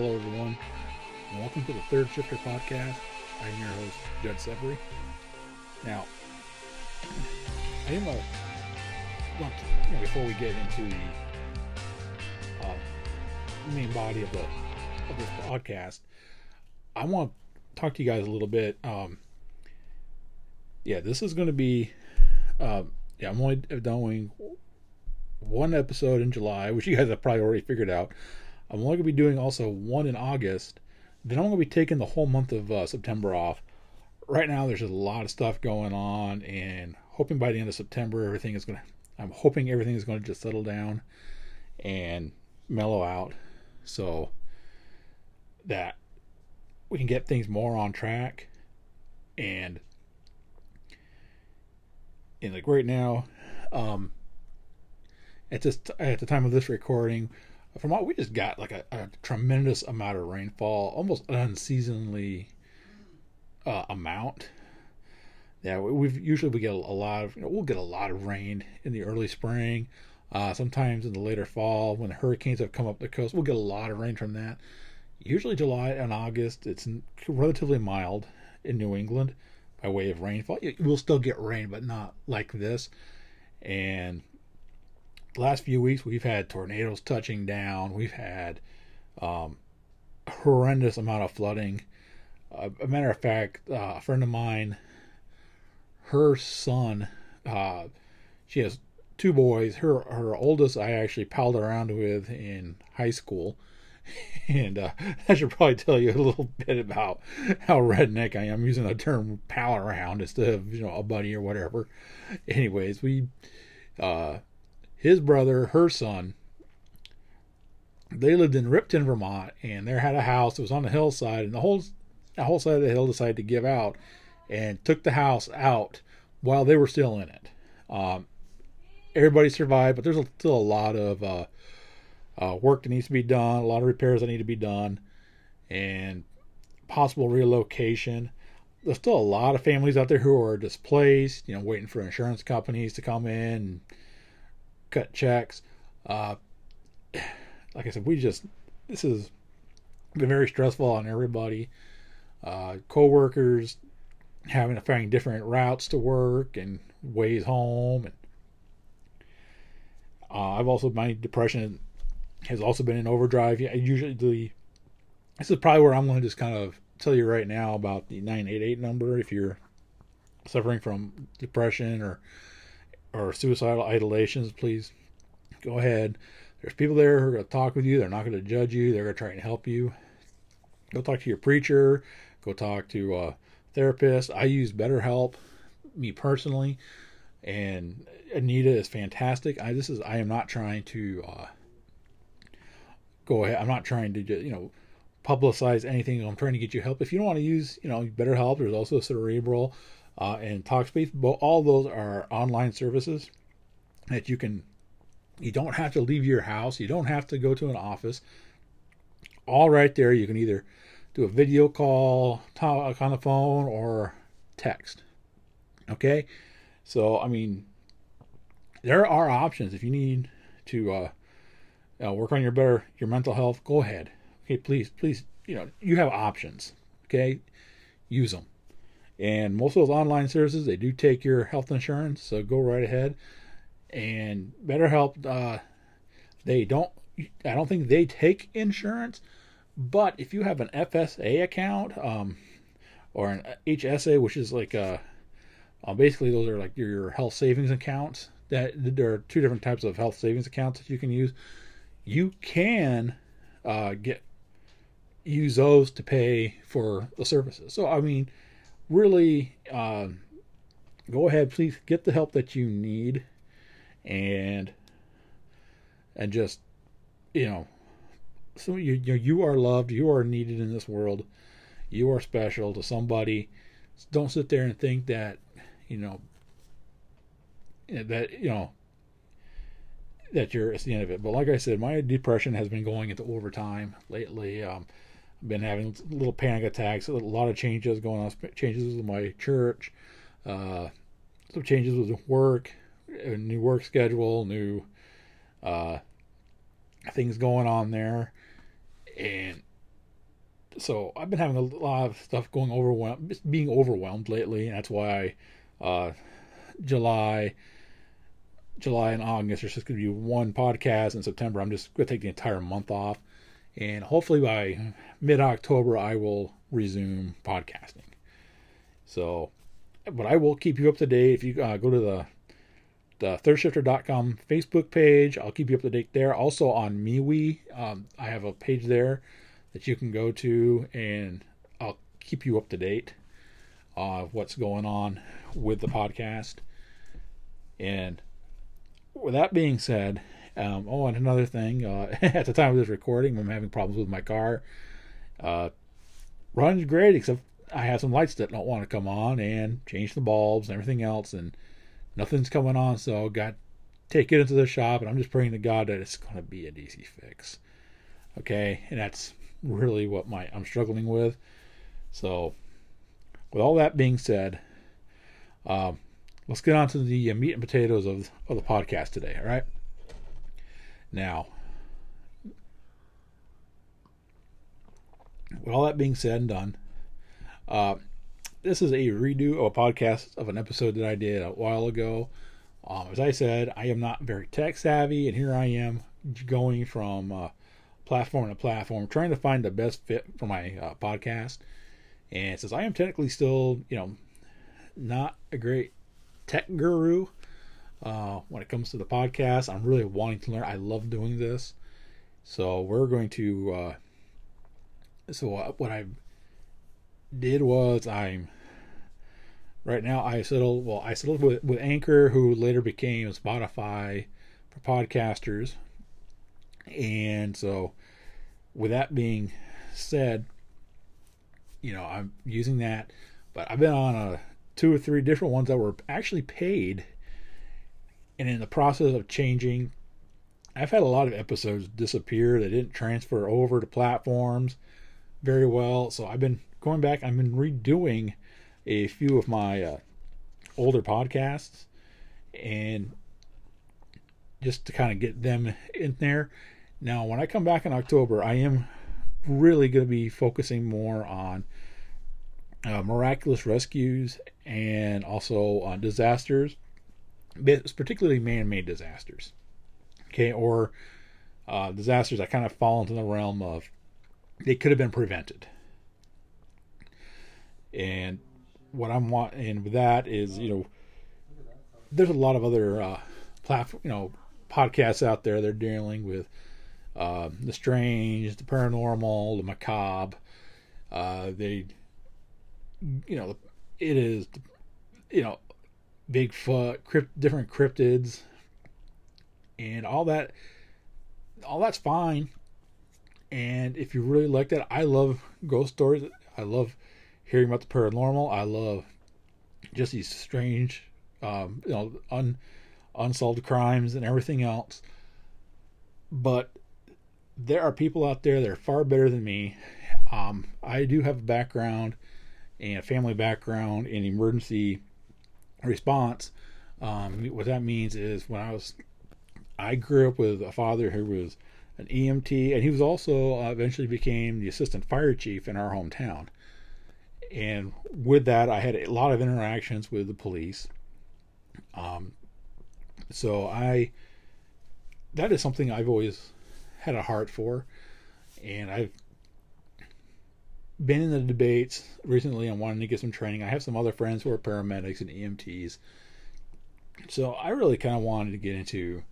Hello, everyone, and welcome to the Third Shifter Podcast. I'm your host, Judd Severy. Now, I am a to- you know, before we get into the uh, main body of the of this podcast, I want to talk to you guys a little bit. Um, yeah, this is going to be. Um, yeah, I'm only doing one episode in July, which you guys have probably already figured out. I'm only going to be doing also one in August. Then I'm going to be taking the whole month of uh, September off. Right now, there's a lot of stuff going on, and hoping by the end of September, everything is going to. I'm hoping everything is going to just settle down and mellow out, so that we can get things more on track. And and like right now, um, at this at the time of this recording, from what we just got like a, a tremendous amount of rainfall, almost an uh, amount. Yeah, we- we've usually we get a lot of you know we'll get a lot of rain in the early spring, uh, sometimes in the later fall when the hurricanes have come up the coast. We'll get a lot of rain from that. Usually July and August, it's relatively mild in New England by way of rainfall. We'll still get rain, but not like this. And last few weeks we've had tornadoes touching down. We've had um, horrendous amount of flooding. Uh, a matter of fact, uh, a friend of mine, her son, uh, she has two boys. Her her oldest I actually palled around with in high school, and uh, I should probably tell you a little bit about how redneck I am using the term pal around instead of you know a buddy or whatever. Anyways, we uh, his brother, her son, they lived in Ripton, Vermont, and there had a house that was on the hillside, and the whole the whole side of the hill decided to give out and took the house out while they were still in it. Um, everybody survived, but there's still a lot of uh, uh, work that needs to be done, a lot of repairs that need to be done, and possible relocation. There's still a lot of families out there who are displaced, you know, waiting for insurance companies to come in and cut checks. Uh, like I said, we just this has been very stressful on everybody. Uh, co-workers having to find different routes to work and ways home, and uh, I've also my depression has also been in overdrive. Yeah, usually this is probably where I'm going to just kind of tell you right now about the 988 number if you're suffering from depression or or suicidal ideations, please go ahead. There's people there who are going to talk with you. They're not going to judge you. They're going to try and help you. Go talk to your preacher. Go talk to a therapist. I use BetterHelp, me personally, and Anita is fantastic. I this is I am not trying to uh, go ahead. I'm not trying to you know publicize anything. I'm trying to get you help. If you don't want to use you know BetterHelp, there's also Cerebral uh, and Talkspace. But all those are online services that you can you don't have to leave your house. You don't have to go to an office. All right there, you can either do a video call, talk on the phone, or text. Okay, so I mean, there are options if you need to uh, uh, work on your better your mental health. Go ahead. Okay, please, please, you know you have options. Okay, use them. And most of those online services they do take your health insurance, so go right ahead and BetterHelp, uh, they don't. I don't think they take insurance, but if you have an FSA account, um, or an HSA, which is like uh, uh, basically those are like your health savings accounts. That there are two different types of health savings accounts that you can use. You can uh, get use those to pay for the services. So I mean, really, um, go ahead, please get the help that you need and and just you know so you you you are loved you are needed in this world. You are special to somebody. Don't sit there and think that you know that you know that you're at the end of it. But like i said my depression has been going into overtime lately. Um been having little panic attacks a lot of changes going on changes with my church uh some changes with work new work schedule, new uh, things going on there, and so I've been having a lot of stuff going overwhelmed, being overwhelmed lately, and that's why uh, July, July and August there's just going to be one podcast. In September, I'm just going to take the entire month off, and hopefully by mid October I will resume podcasting. So, but I will keep you up to date if you uh, go to the the thirdshifter.com Facebook page. I'll keep you up to date there. Also on MeWe, um, I have a page there that you can go to, and I'll keep you up to date of what's going on with the podcast. And with that being said, um, oh, and another thing, uh, at the time of this recording, I'm having problems with my car. Uh, runs great, except I have some lights that don't want to come on, and change the bulbs and everything else, and nothing's coming on. So got take it into the shop, and I'm just praying to God that it's going to be a easy fix. Okay, and that's really what my I'm struggling with. So, with all that being said, um, let's get on to the uh, meat and potatoes of of the podcast today. All right. Now, with all that being said and done, uh, this is a redo of a podcast of an episode that I did a while ago. Um, as I said, I am not very tech savvy, and here I am going from uh, platform to platform, trying to find the best fit for my uh, podcast. And since I am technically still, you know, not a great tech guru uh, when it comes to the podcast, I'm really wanting to learn. I love doing this, so we're going to. Uh, so what I did was I'm right now I settled well I settled with, with Anchor who later became Spotify for podcasters and so with that being said you know I'm using that but I've been on a two or three different ones that were actually paid and in the process of changing I've had a lot of episodes disappear. That didn't transfer over to platforms very well. So I've been going back, I've been redoing a few of my uh, older podcasts and just to kind of get them in there. Now, when I come back in October, I am really going to be focusing more on uh, miraculous rescues and also on disasters, particularly man made disasters. Okay, or uh, disasters that kind of fall into the realm of they could have been prevented. And what I'm wanting with that is, you know, there's a lot of other uh, platform, you know, podcasts out there. They're dealing with uh, the strange, the paranormal, the macabre. Uh, they, you know, it is, you know, Bigfoot, crypt, different cryptids, and all that. All that's fine. And if you really like that, I love ghost stories. I love hearing about the paranormal. I love just these strange, um, you know, un, unsolved crimes and everything else. But there are people out there that are far better than me. Um, I do have a background and a family background in emergency response. Um, what that means is when I was, I grew up with a father who was an EMT, and he was also uh, eventually became the assistant fire chief in our hometown and with that, I had a lot of interactions with the police. Um, so I, that is something I've always had a heart for, and I've been in the debates recently on wanting to get some training. I have some other friends who are paramedics and EMTs, so I really kind of wanted to get into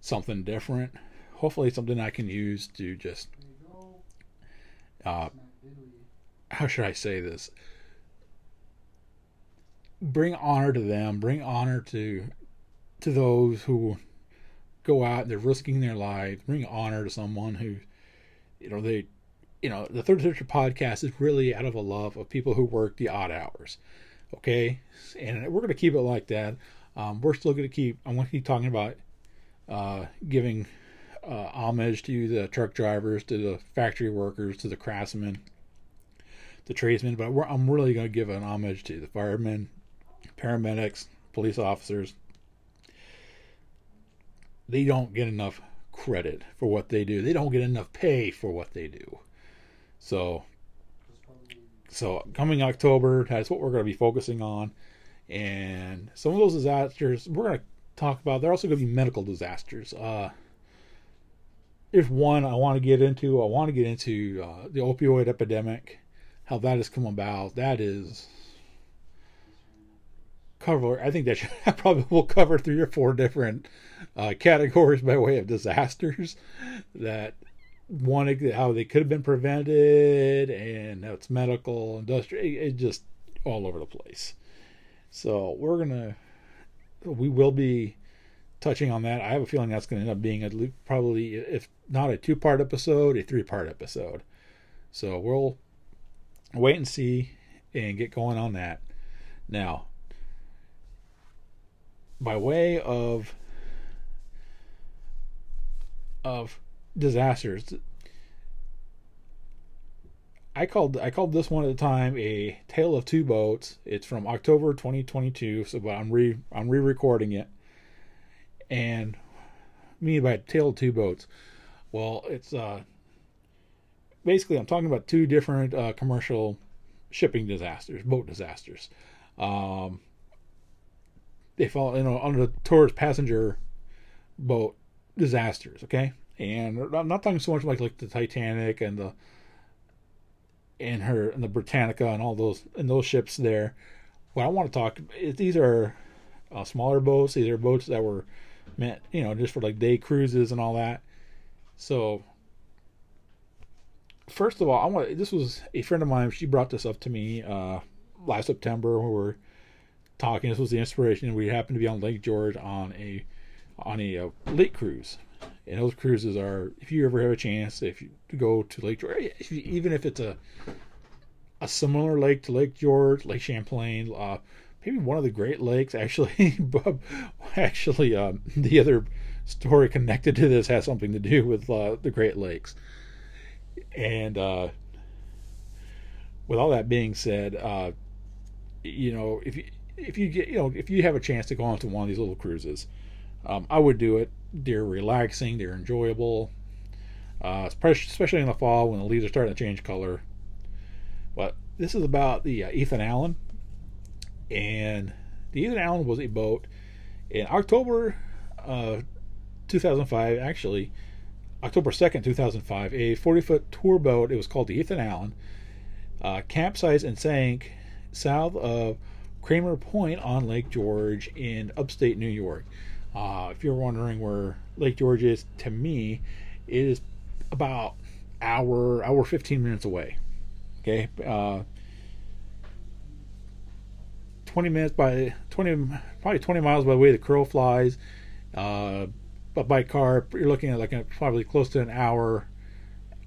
something different. Hopefully, something I can use to just uh, how should I say this? Bring honor to them. Bring honor to to those who go out. They're risking their lives. Bring honor to someone who, you know, they, you know, the Third Shifter podcast is really out of a love of people who work the odd hours. Okay, and we're going to keep it like that. Um, we're still going to keep. I'm going to keep talking about uh, giving uh, homage to the truck drivers, to the factory workers, to the craftsmen the tradesmen, but I'm really going to give an homage to the firemen, paramedics, police officers. They don't get enough credit for what they do. They don't get enough pay for what they do. So So coming October, that's what we're going to be focusing on. And some of those disasters we're going to talk about. They're also going to be medical disasters. Uh, one I want to get into. I want to get into uh, the opioid epidemic, how that has come about. That is cover. I think that should, I probably will cover three or four different uh, categories by way of disasters that one how they could have been prevented and how it's medical, industrial, it, it just all over the place. So we're gonna we will be touching on that. I have a feeling that's going to end up being least probably, if not a two part episode, a three part episode. So we'll wait and see and get going on that. Now, by way of of disasters, I called I called this one at the time a tale of two boats. It's from October 2022, so but I'm re I'm re-recording it and me by tale of two boats. Well, it's uh, basically I'm talking about two different uh, commercial shipping disasters, boat disasters. Um, they fall you know under the tourist passenger boat disasters. Okay, and I'm not talking so much like like the Titanic and the and her and the Britannica and all those and those ships there. What I want to talk is these are uh, smaller boats. These are boats that were meant you know just for like day cruises and all that. So first of all, I want this was a friend of mine. She brought this up to me uh, last September when we were talking. This was the inspiration. We happened to be on Lake George on a on a, a uh, lake cruise, and those cruises are if you ever have a chance if you go to Lake George, even if it's a a similar lake to Lake George, Lake Champlain, uh, maybe one of the Great Lakes. Actually, actually, um, the other story connected to this has something to do with uh, the Great Lakes. And uh, with all that being said, uh, you know, if you if you get you know if you have a chance to go on to one of these little cruises, um, I would do it. They're relaxing. They're enjoyable. Uh, especially in the fall when the leaves are starting to change color. But this is about the uh, Ethan Allen and the Ethan Allen was a boat in October uh, 2005, actually, October 2nd, 2005, a 40 foot tour boat. It was called the Ethan Allen, uh, capsized and sank south of Cramer Point on Lake George in upstate New York. Uh, if you're wondering where Lake George is, to me, it is about hour hour 15 minutes away. Okay, uh, 20 minutes by 20 probably 20 miles by the way the crow flies uh, but by car you're looking at like a, probably close to an hour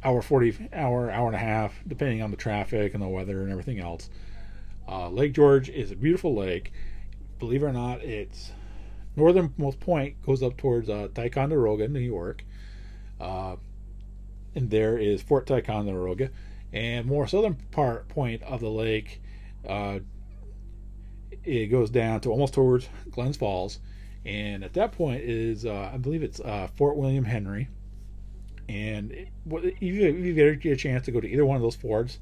hour 40 hour hour and a half depending on the traffic and the weather and everything else uh, lake george is a beautiful lake believe it or not its northernmost point goes up towards uh, ticonderoga new york uh, and there is fort ticonderoga and more southern part point of the lake uh, it goes down to almost towards Glens Falls, and at that point is uh, I believe it's uh, Fort William Henry. And if you get a chance to go to either one of those forts,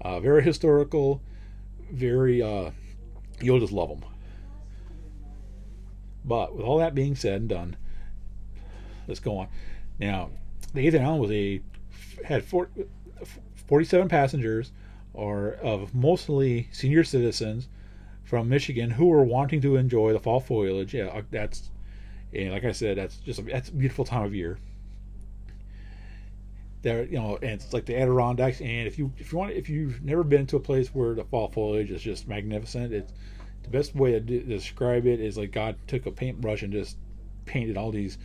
uh, very historical, very you'll just love them. But with all that being said and done, let's go on. Now, the Ethan Allen was a had 47 passengers, or of mostly senior citizens from Michigan who were wanting to enjoy the fall foliage. Yeah, uh, that's and like I said, that's just a, that's a beautiful time of year. There, you know, and it's like the Adirondacks. And if you if you want if you've never been to a place where the fall foliage is just magnificent, it's the best way to describe it is like God took a paintbrush and just painted all these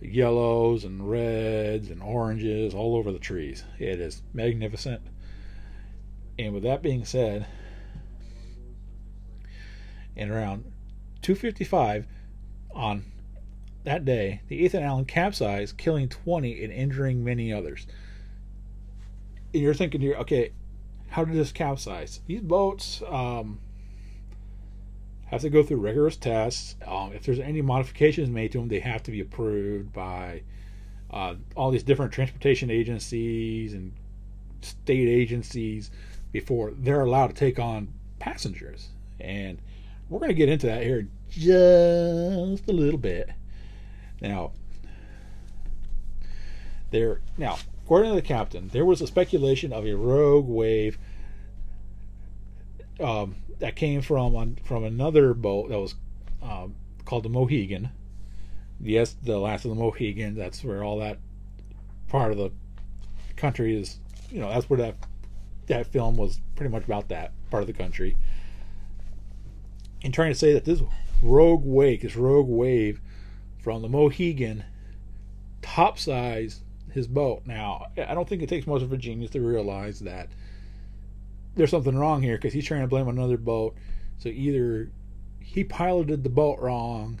yellows and reds and oranges all over the trees. It is magnificent. And with that being said, and around 2:55 on that day, the Ethan Allen capsized, killing 20 and injuring many others. And you're thinking, here, okay, how did this capsize? These boats um, have to go through rigorous tests. Um, if there's any modifications made to them, they have to be approved by uh, all these different transportation agencies and state agencies before they're allowed to take on passengers. And we're going to get into that here just a little bit. Now, there now, according to the captain, there was a speculation of a rogue wave um, that came from on, from another boat that was um, called the Mohican. Yes, the last of the Mohican. That's where all that part of the country is. You know, that's where that that film was pretty much about that part of the country. And trying to say that this rogue wake, this rogue wave from the Mohican topsides his boat. Now, I don't think it takes much of a genius to realize that there's something wrong here because he's trying to blame another boat. So either he piloted the boat wrong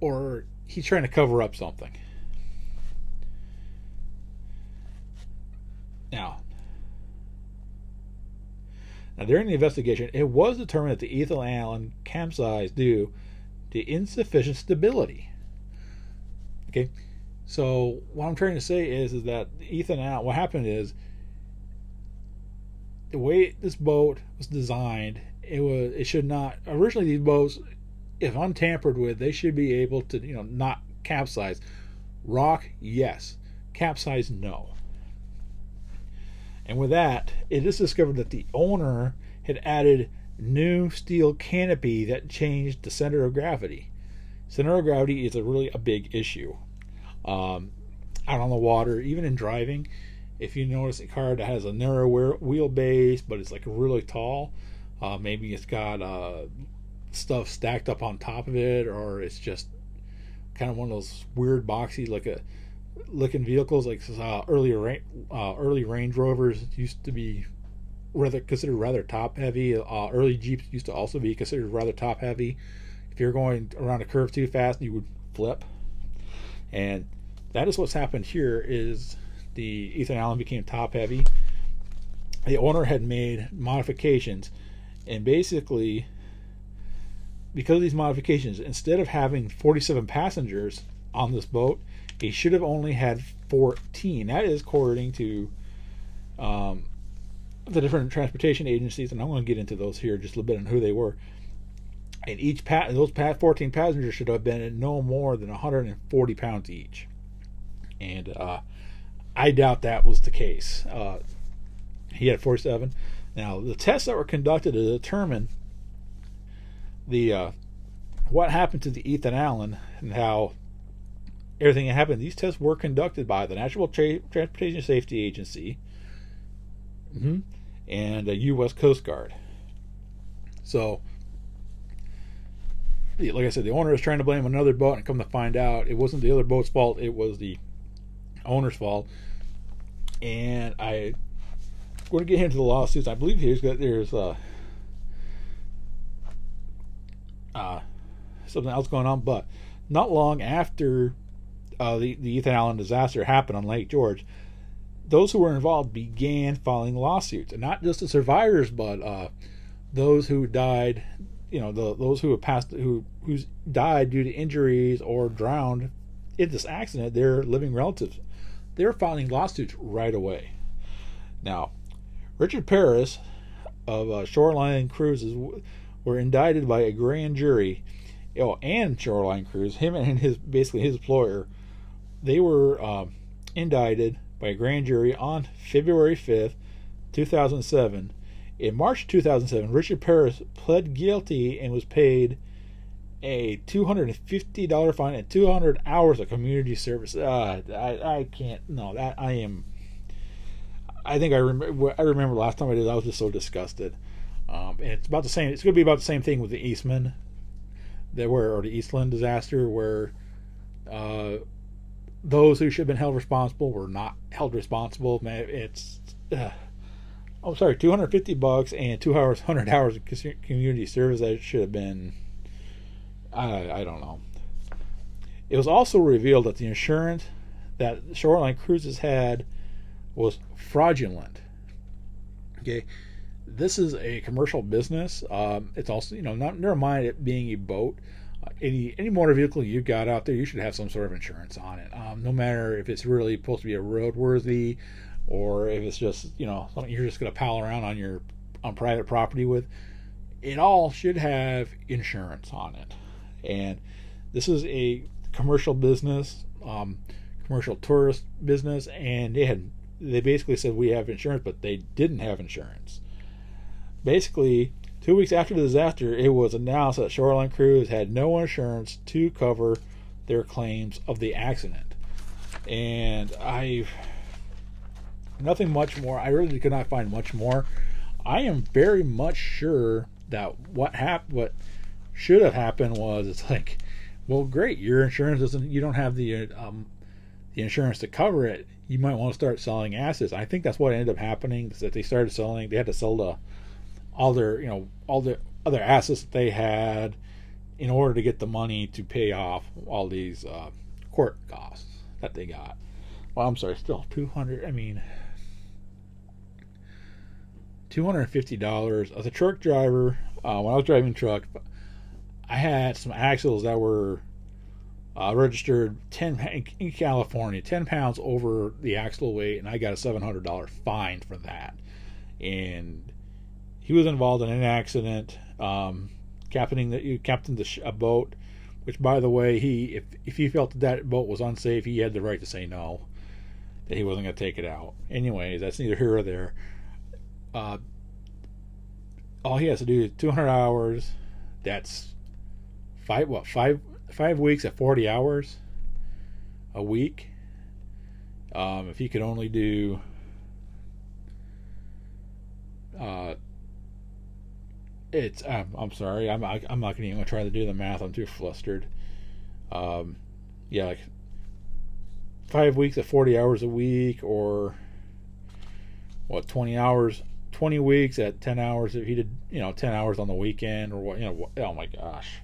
or he's trying to cover up something. Now, now during the investigation, it was determined that the Ethan Allen capsized due to insufficient stability. Okay, so what I'm trying to say is, is that Ethan Allen. What happened is the way this boat was designed, it was it should not originally these boats, if untampered with, they should be able to you know not capsize. Rock, yes. Capsize, no. And with that, it is discovered that the owner had added new steel canopy that changed the center of gravity. Center of gravity is a really a big issue. Um, out on the water, even in driving, if you notice a car that has a narrow wheelbase but it's like really tall, uh, maybe it's got uh, stuff stacked up on top of it, or it's just kind of one of those weird boxy like a looking vehicles like uh, uh, early Range Rovers used to be rather considered rather top heavy. Uh, early Jeeps used to also be considered rather top heavy. If you're going around a curve too fast, you would flip. And that is what's happened here. Is the Ethan Allen became top heavy. The owner had made modifications, and basically, because of these modifications, instead of having 47 passengers on this boat, he should have only had 14. That is according to um, the different transportation agencies, and I'm going to get into those here just a little bit on who they were. And each pa- those 14 passengers should have been no more than 140 pounds each. And uh, I doubt that was the case. Uh, he had 47. Now, the tests that were conducted to determine the uh, what happened to the Ethan Allen and how everything happened. These tests were conducted by the National Tra- Transportation Safety Agency mm-hmm, and the U.S. Coast Guard. So, like I said, the owner is trying to blame another boat, and come to find out, it wasn't the other boat's fault; it was the owner's fault. And I, am going to get into the lawsuits. I believe here's there's uh, uh, something else going on, but not long after uh, the, the Ethan Allen disaster happened on Lake George, those who were involved began filing lawsuits, and not just the survivors, but uh, those who died. You know, the, those who have passed, who who died due to injuries or drowned in this accident, their living relatives, they're filing lawsuits right away. Now, Richard Paris of uh, Shoreline Cruises were indicted by a grand jury, oh, and Shoreline Cruise, him and his basically his employer they were uh, indicted by a grand jury on February 5th, 2007. In March 2007, Richard Paris pled guilty and was paid a $250 fine and 200 hours of community service. Uh, I, I can't, no, that I am. I think I remember. I remember last time I did. I was just so disgusted. Um, and it's about the same. It's going to be about the same thing with the Eastman, that were or the Eastland disaster, where uh, those who should have been held responsible were not held responsible. Man, it's uh, oh sorry, two hundred fifty bucks and two hours, hundred hours of community service that should have been. I I don't know. It was also revealed that the insurance that Shoreline Cruises had was fraudulent. Okay, this is a commercial business. Um, it's also you know not never mind it being a boat any any motor vehicle you got out there, you should have some sort of insurance on it. Um, no matter if it's really supposed to be a roadworthy or if it's just you know something you're just going to pal around on your on private property with, it all should have insurance on it. And this is a commercial business, um, commercial tourist business, and they had they basically said we have insurance, but they didn't have insurance. Basically, two weeks after the disaster, it was announced that Shoreline Cruise had no insurance to cover their claims of the accident. And I nothing much more. I really could not find much more. I am very much sure that what happened, what should have happened was it's like, well, great, your insurance doesn't, you don't have the um, the insurance to cover it. You might want to start selling assets. I think that's what ended up happening. Is that they started selling, they had to sell the all their, you know, all the other assets that they had in order to get the money to pay off all these uh, court costs that they got. Well, I'm sorry, still 200. I mean, $250 as a truck driver uh, when i was driving truck i had some axles that were uh, registered 10 in california 10 pounds over the axle weight and i got a $700 fine for that. And he was involved in an accident um, captaining the captained the, a boat which by the way he if, if he felt that that boat was unsafe he had the right to say no that he wasn't going to take it out. Anyways that's neither here or there. Uh, all he has to do is 200 hours. That's five what five five weeks at 40 hours a week. Um, if you could only do uh, it's I'm, I'm sorry. I'm I'm not even gonna even try to do the math. I'm too flustered. Um, yeah like five weeks at 40 hours a week or what 20 hours 20 weeks at 10 hours if he did you know 10 hours on the weekend or what you know oh my gosh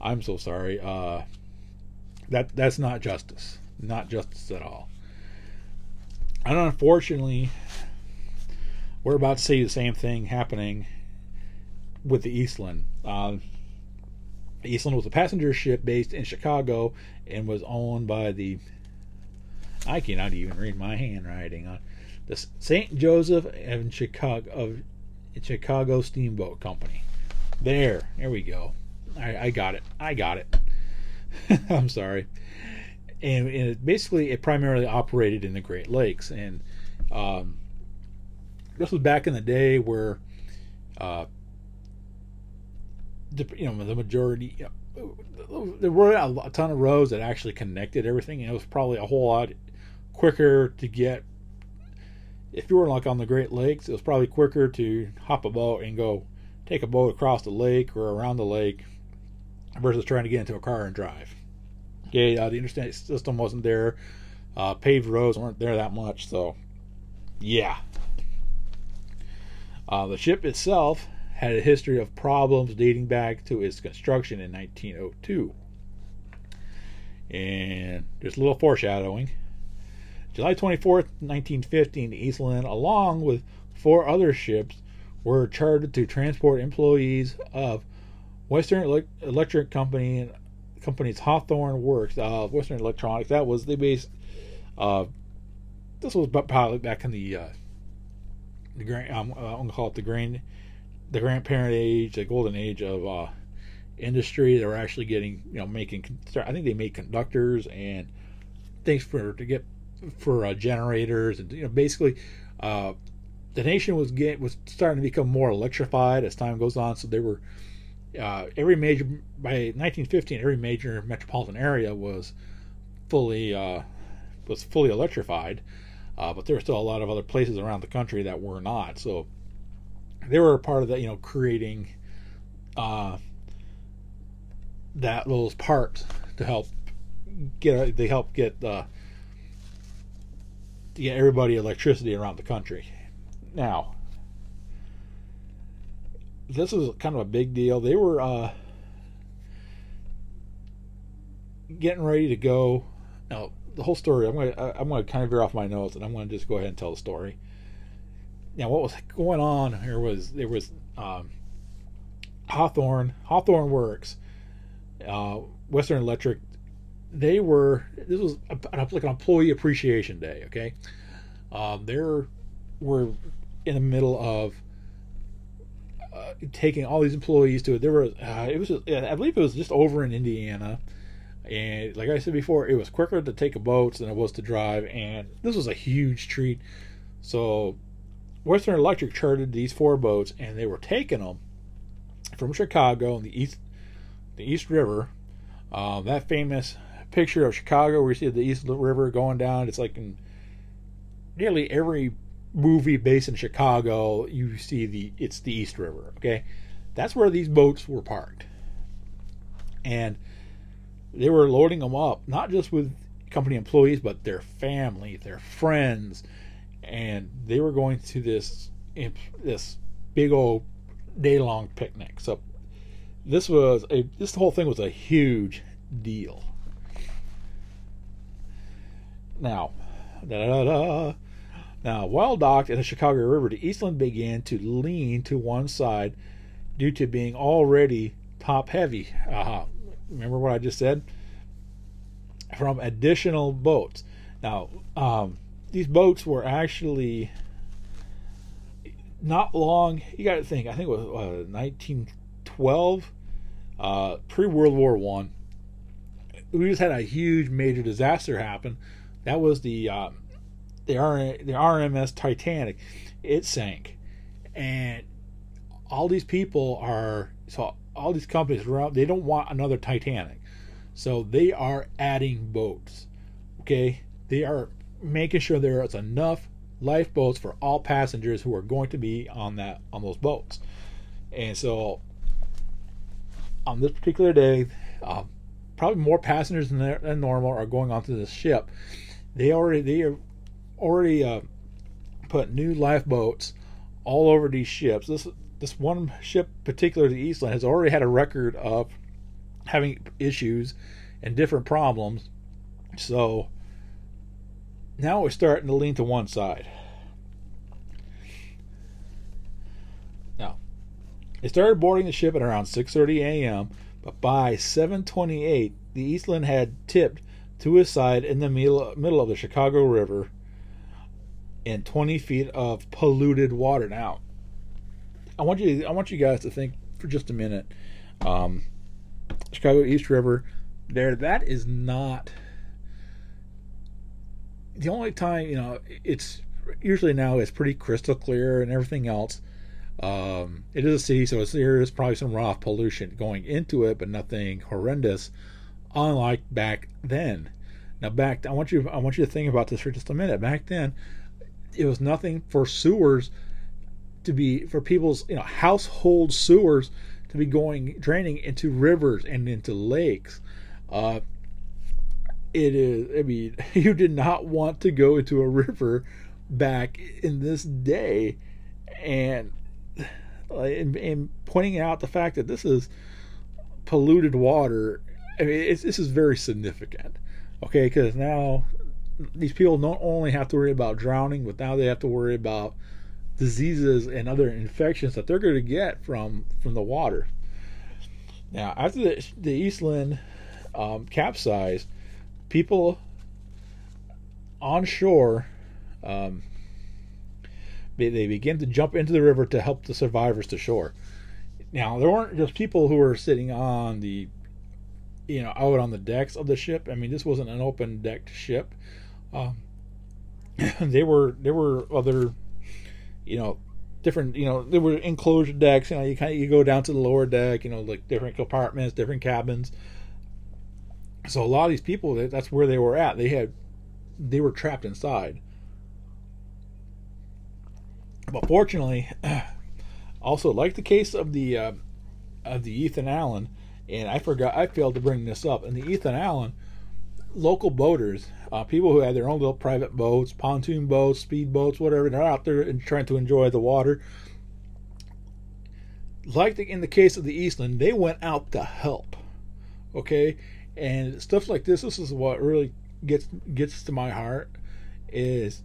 i'm so sorry uh that that's not justice not justice at all and unfortunately we're about to see the same thing happening with the eastland uh, eastland was a passenger ship based in chicago and was owned by the i cannot even read my handwriting on the St. Joseph and Chicago of Chicago Steamboat Company. There, there we go. I, I got it. I got it. I'm sorry. And, and it, basically, it primarily operated in the Great Lakes, and um, this was back in the day where, uh, the, you know, the majority. You know, there were a ton of roads that actually connected everything, and it was probably a whole lot quicker to get if you were like on the Great Lakes, it was probably quicker to hop a boat and go take a boat across the lake or around the lake versus trying to get into a car and drive. Okay, uh, the interstate system wasn't there. Uh, paved roads weren't there that much, so yeah. Uh, the ship itself had a history of problems dating back to its construction in 1902. And just a little foreshadowing. July 24, 1915, the Eastland, along with four other ships, were chartered to transport employees of Western Electric Company company's Hawthorne Works, uh, Western Electronics. That was the base. Uh, this was probably back in the uh, the grand. Um, I'm gonna call it the grand, the grandparent age, the golden age of uh, industry. They were actually getting, you know, making. I think they made conductors and things for to get for uh, generators and you know basically uh, the nation was was starting to become more electrified as time goes on. So they were uh, every major by 1915 every major metropolitan area was fully uh, was fully electrified, uh, but there were still a lot of other places around the country that were not. So they were a part of that you know creating uh, that those parts to help get they help get the to get everybody electricity around the country. Now, this is kind of a big deal. They were uh, getting ready to go. Now, the whole story. I'm going to I'm going to kind of veer off my notes, and I'm going to just go ahead and tell the story. Now, what was going on here was there was um, Hawthorne Hawthorne Works, uh, Western Electric they were this was a, like an employee appreciation day okay Uh, they're were in the middle of uh, taking all these employees to it. There were uh, it was just, I believe it was just over in Indiana, and like I said before, it was quicker to take a boat than it was to drive, and this was a huge treat. So Western Electric chartered these four boats, and they were taking them from Chicago and the east the East River. Uh, that famous picture of Chicago where you see the East River going down. It's like in nearly every movie based in Chicago, you see the it's the East River. Okay, that's where these boats were parked, and they were loading them up not just with company employees, but their family, their friends, and they were going to this this big old day long picnic. So this was a this whole thing was a huge deal. Now, da da da. Now, while docked in the Chicago River, the Eastland began to lean to one side due to being already top heavy. Uh-huh. Remember what I just said? From additional boats. Now, um, these boats were actually not long. You got to think. I think it was uh, 1912, uh, pre World War One. We just had a huge major disaster happen. That was the uh, the R the RMS Titanic. It sank, and all these people are so all these companies around. They don't want another Titanic, so they are adding boats. Okay, they are making sure there is enough lifeboats for all passengers who are going to be on that on those boats. And so on this particular day, uh, probably more passengers than, than, normal are going onto this ship. They already they are already uh, put new lifeboats all over these ships. This this one ship, particularly the Eastland, has already had a record of having issues and different problems. So now we're starting to lean to one side. Now, they started boarding the ship at around 6:30 a.m., but by 7:28, the Eastland had tipped to his side in the middle of the Chicago River in 20 feet of polluted water. Now, I want you I want you guys to think for just a minute. Um, Chicago East River, there that is not the only time you know it's usually now it's pretty crystal clear and everything else. Um, it is a city, so there is probably some raw pollution going into it, but nothing horrendous, unlike back then. Now, back I want you I want you to think about this for just a minute. Back then, it was nothing for sewers to be for people's you know household sewers to be going draining into rivers and into lakes. Uh, it is i mean you did not want to go into a river back in this day and and, and pointing out the fact that this is polluted water i mean this is very significant okay because now these people don't only have to worry about drowning but now they have to worry about diseases and other infections that they're going to get from from the water now after the, the eastland um, capsized people on shore um, they, they begin to jump into the river to help the survivors to shore. Now there weren't just people who were sitting on the, you know, out on the decks of the ship. I mean, this wasn't an open decked ship. Um, they were there were other, you know, different. You know, there were enclosed decks. You know, you kind of you go down to the lower deck. You know, like different compartments, different cabins. So a lot of these people, that's where they were at. They had, they were trapped inside. But fortunately, also like the case of the uh, of the Ethan Allen, and I forgot I failed to bring this up. And the Ethan Allen, local boaters, uh, people who had their own little private boats, pontoon boats, speed boats, whatever, they're out there and trying to enjoy the water. Like the, in the case of the Eastland, they went out to help. Okay, and stuff like this this is what really gets gets to my heart is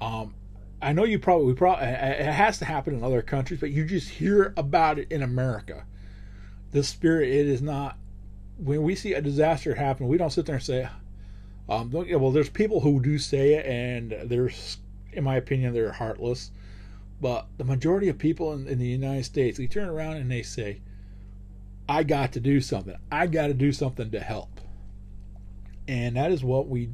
um I know you probably probably it has to happen in other countries but you just hear about it in America the spirit it is not when we see a disaster happen we don't sit there and say um well there's people who do say it and there's in my opinion, they're heartless. But the majority of people in, in the United States, they turn around and they say, I got to do something. I got to do something to help. And that is what we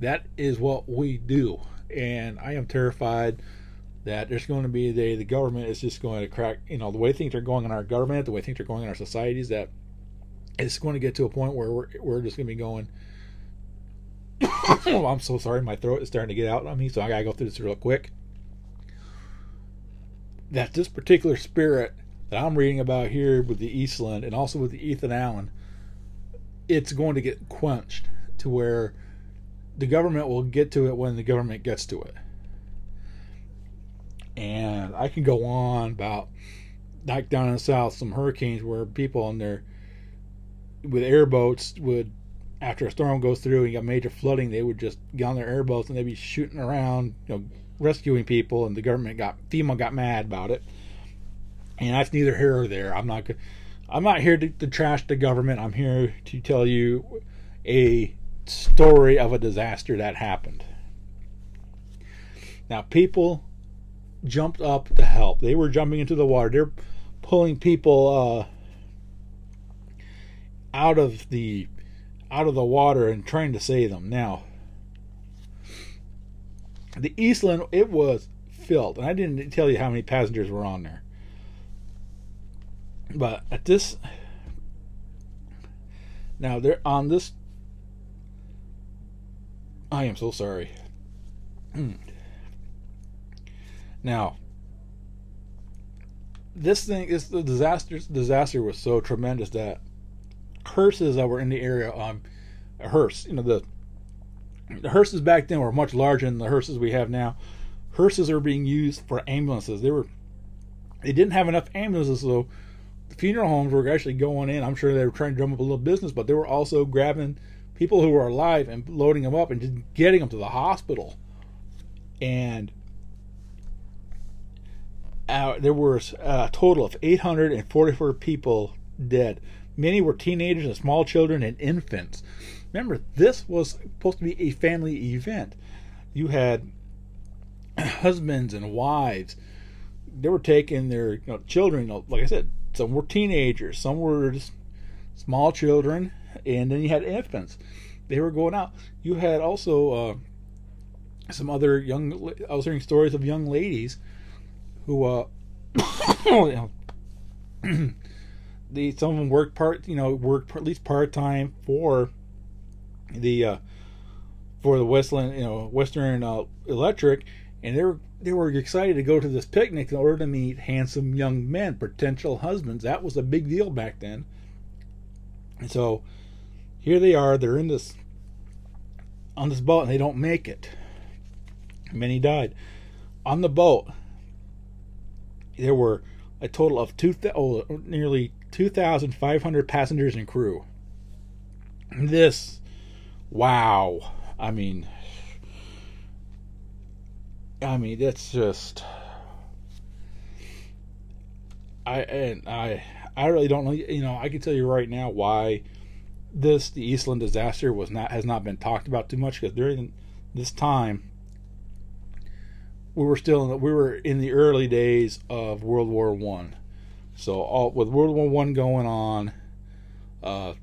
that is what we do. And I am terrified that there's going to be a day the government is just going to crack, you know, the way things are going in our government, the way things are going in our societies, that it's going to get to a point where we're, we're just going to be going, oh, I'm so sorry, my throat is starting to get out on me, so I got to go through this real quick. That this particular spirit that I'm reading about here with the Eastland and also with the Ethan Allen, it's going to get quenched to where the government will get to it when the government gets to it. And I can go on about back down in the south, some hurricanes where people on their with airboats would after a storm goes through and you got major flooding, they would just get on their airboats and they'd be shooting around, you know, rescuing people, and the government got FEMA got mad about it and that's neither here or there. I'm not I'm not here to, to trash the government. I'm here to tell you a story of a disaster that happened. Now, people jumped up to help. They were jumping into the water. They're pulling people uh, out of the out of the water and trying to save them. Now, the Eastland it was filled, and I didn't tell you how many passengers were on there. But at this now they're on this I am so sorry. Hmm. now this thing is the disaster disaster was so tremendous that hearses that were in the area um a hearse you know the the hearses back then were much larger than the hearses we have now hearses are being used for ambulances they were they didn't have enough ambulances so the funeral homes were actually going in. I'm sure they were trying to drum up a little business, but they were also grabbing people who were alive and loading them up and just getting them to the hospital. And uh, there was a total of 844 people dead. Many were teenagers and small children and infants. Remember, this was supposed to be a family event. You had husbands and wives. They were taking their you know, children, you know, like I said, some were teenagers, some were small children, and then you had infants. They were going out. You had also uh, some other young. I was hearing stories of young ladies who, uh, the some of them worked part, you know, worked at least part time for the uh, for the Westland, you know, Western uh, Electric, and they were they were excited to go to this picnic in order to meet handsome young men, potential husbands. That was a big deal back then. And so here they are, they're in this on this boat and they don't make it. Many died. On the boat, there were a total of two oh, nearly 2,500 passengers and crew. This, wow. I mean, I mean, that's just. I and I I really don't know. You know, I can tell you right now why this the Eastland disaster was not has not been talked about too much because during this time we were still in the, we were in the early days of World War One. So all with World War One going on, uh,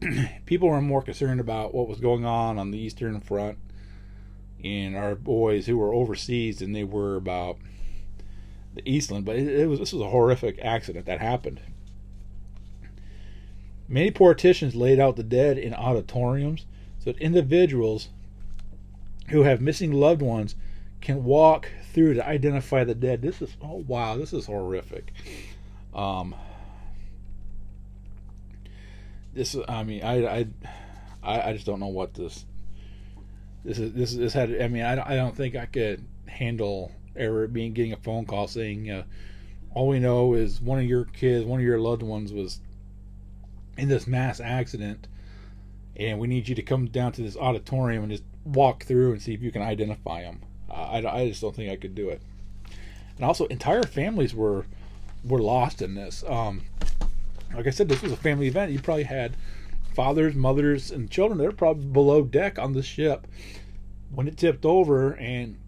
people were more concerned about what was going on on the Eastern Front and our boys who were overseas and they were about the Eastland. But it, it was this was a horrific accident that happened. Many politicians laid out the dead in auditoriums so that individuals who have missing loved ones can walk through to identify the dead. This is oh wow, this is horrific. Um, this I mean I I I just don't know what this this is this this had. I mean, I, I don't think I could handle ever being getting a phone call saying, uh, "All we know is one of your kids, one of your loved ones was in this mass accident, and we need you to come down to this auditorium and just walk through and see if you can identify them." I I just don't think I could do it. And also, entire families were were lost in this. Um, like I said, this was a family event. You probably had fathers, mothers, and children. They're probably below deck on the ship. when it tipped over and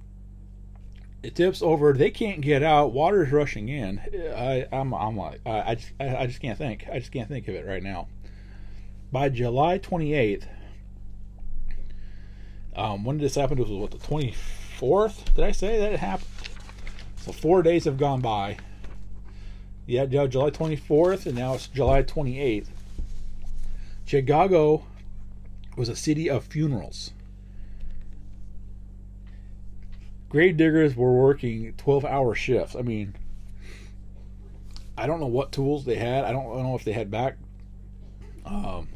it tips over, they can't get out. Water's rushing in. I, I'm, I'm like, I, I just, I, I just can't think. I just can't think of it right now. By July 28th, um, when did this happen? It was what the 24th? Did I say that it happened? So four days have gone by. Yeah, July 24th, and now it's July 28th. Chicago was a city of funerals. grave diggers were working 12 hour shifts. I mean, I don't know what tools they had. I don't, I don't know if they had back um,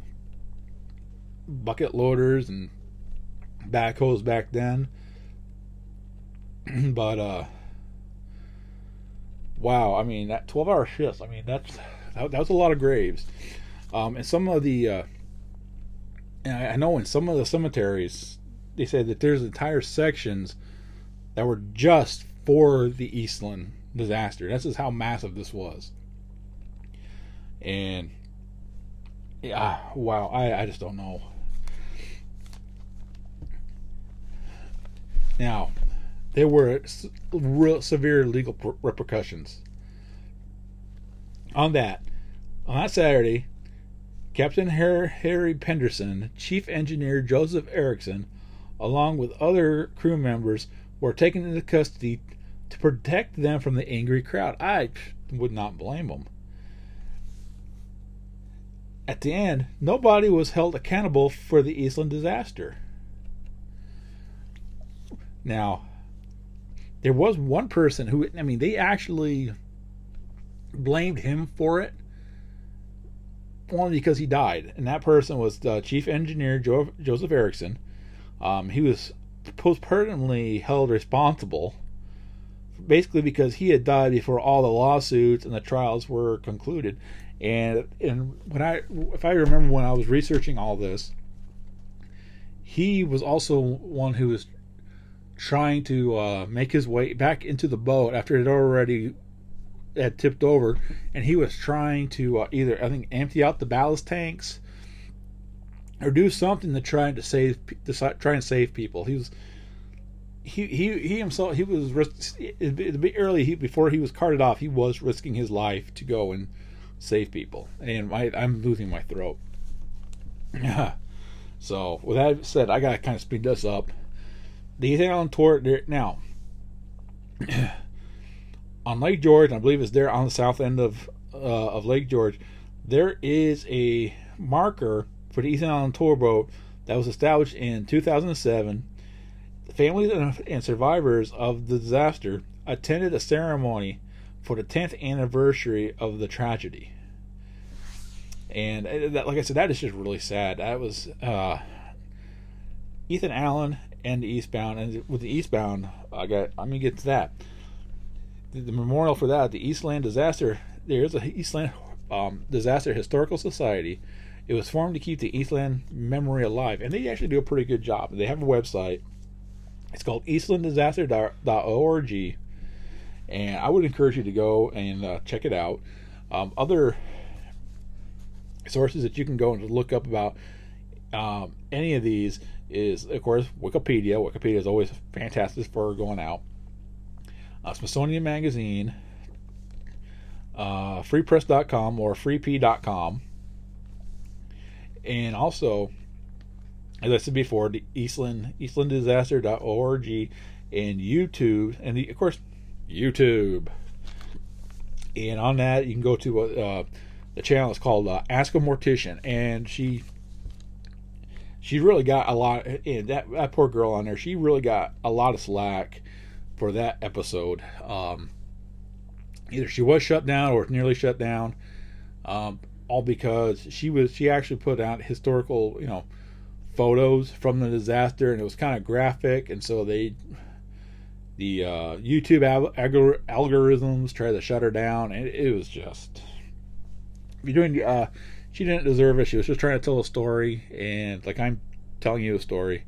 bucket loaders and backhoes back then. but uh wow, I mean that 12 hour shifts, I mean that's that, that was a lot of graves. Um and some of the uh and I, I know in some of the cemeteries they said that there's entire sections that were just for the Eastland disaster. This is how massive this was. And yeah, wow, I, I just don't know. Now, there were real severe legal repercussions. On that, on that Saturday, Captain Harry Pedersen, Chief Engineer Joseph Erickson, along with other crew members, were taken into custody to protect them from the angry crowd. I would not blame them. At the end, nobody was held accountable for the Eastland disaster. Now, there was one person who, I mean, they actually blamed him for it only because he died, and that person was the chief engineer Joseph Erickson. Um, he was postpartumly held responsible, basically because he had died before all the lawsuits and the trials were concluded. And and when I, if I remember when I was researching all this, he was also one who was trying to uh, make his way back into the boat after it already had tipped over, and he was trying to uh, either I think empty out the ballast tanks or do something to try to save to try and save people. He was he he he himself he was a bit early he, before he was carted off. He was risking his life to go and save people. And I, I'm losing my throat. Yeah. so with that said, I gotta kind of speed this up. The Ethan Allen tour there now on Lake George. I believe it's there on the south end of uh, of Lake George. There is a marker for the Ethan Allen tour boat that was established in 2007. The families and survivors of the disaster attended a ceremony for the 10th anniversary of the tragedy. And uh, that, like I said, that is just really sad. That was uh, Ethan Allen and the Eastbound, and with the Eastbound, I got. I'm gonna get to that. The, the memorial for that, the Eastland disaster. There's a Eastland um, Disaster Historical Society it was formed to keep the Eastland memory alive, and they actually do a pretty good job. They have a website. It's called eastlanddisaster.org, and I would encourage you to go and uh, check it out. Um, other sources that you can go and look up about um, any of these is, of course, Wikipedia. Wikipedia is always fantastic for going out. Uh, Smithsonian Magazine, uh, freepress.com or freep.com and also as I said before, the Eastland EastlandDisaster.org and YouTube, and the, of course YouTube. And on that, you can go to uh, the channel. It's called uh, Ask a Mortician, and she she really got a lot. And that that poor girl on there, she really got a lot of slack for that episode. Um, either she was shut down or nearly shut down. Um, all because she was she actually put out historical you know photos from the disaster and it was kind of graphic and so they the uh, YouTube algor- algorithms tried to shut her down and it, was just you're doing uh she didn't deserve it she was just trying to tell a story and like I'm telling you a story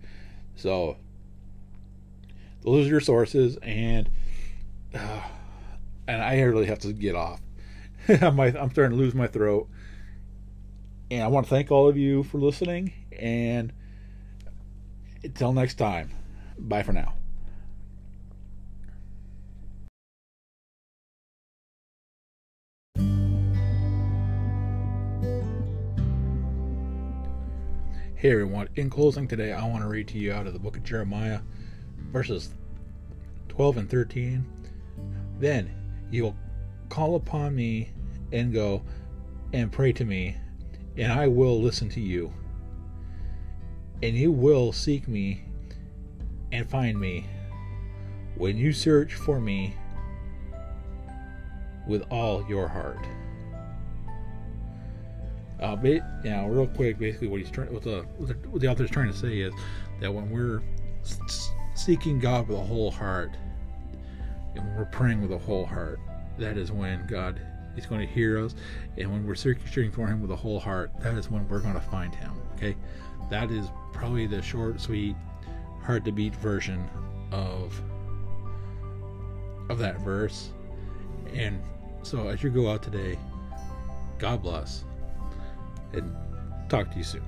so those are your sources and uh, and I really have to get off I'm, I'm starting to lose my throat and I want to thank all of you for listening. And until next time, Bye for now. Hey everyone, in closing today, I want to read to you out of the book of Jeremiah, verses 12 and 13. Then you will call upon me and go and pray to me, and I will listen to you. And you will seek me and find me when you search for me with all your heart. Uh, but, you know, real quick, basically, what he's trying, what the what the, author's trying to say is that when we're seeking God with a whole heart, and when we're praying with a whole heart, that is when God is going to hear us. And when we're searching for Him with a whole heart, that is when we're going to find Him. Okay, that is probably the short, sweet, hard to beat version of of that verse. And so, as you go out today, God bless and talk to you soon.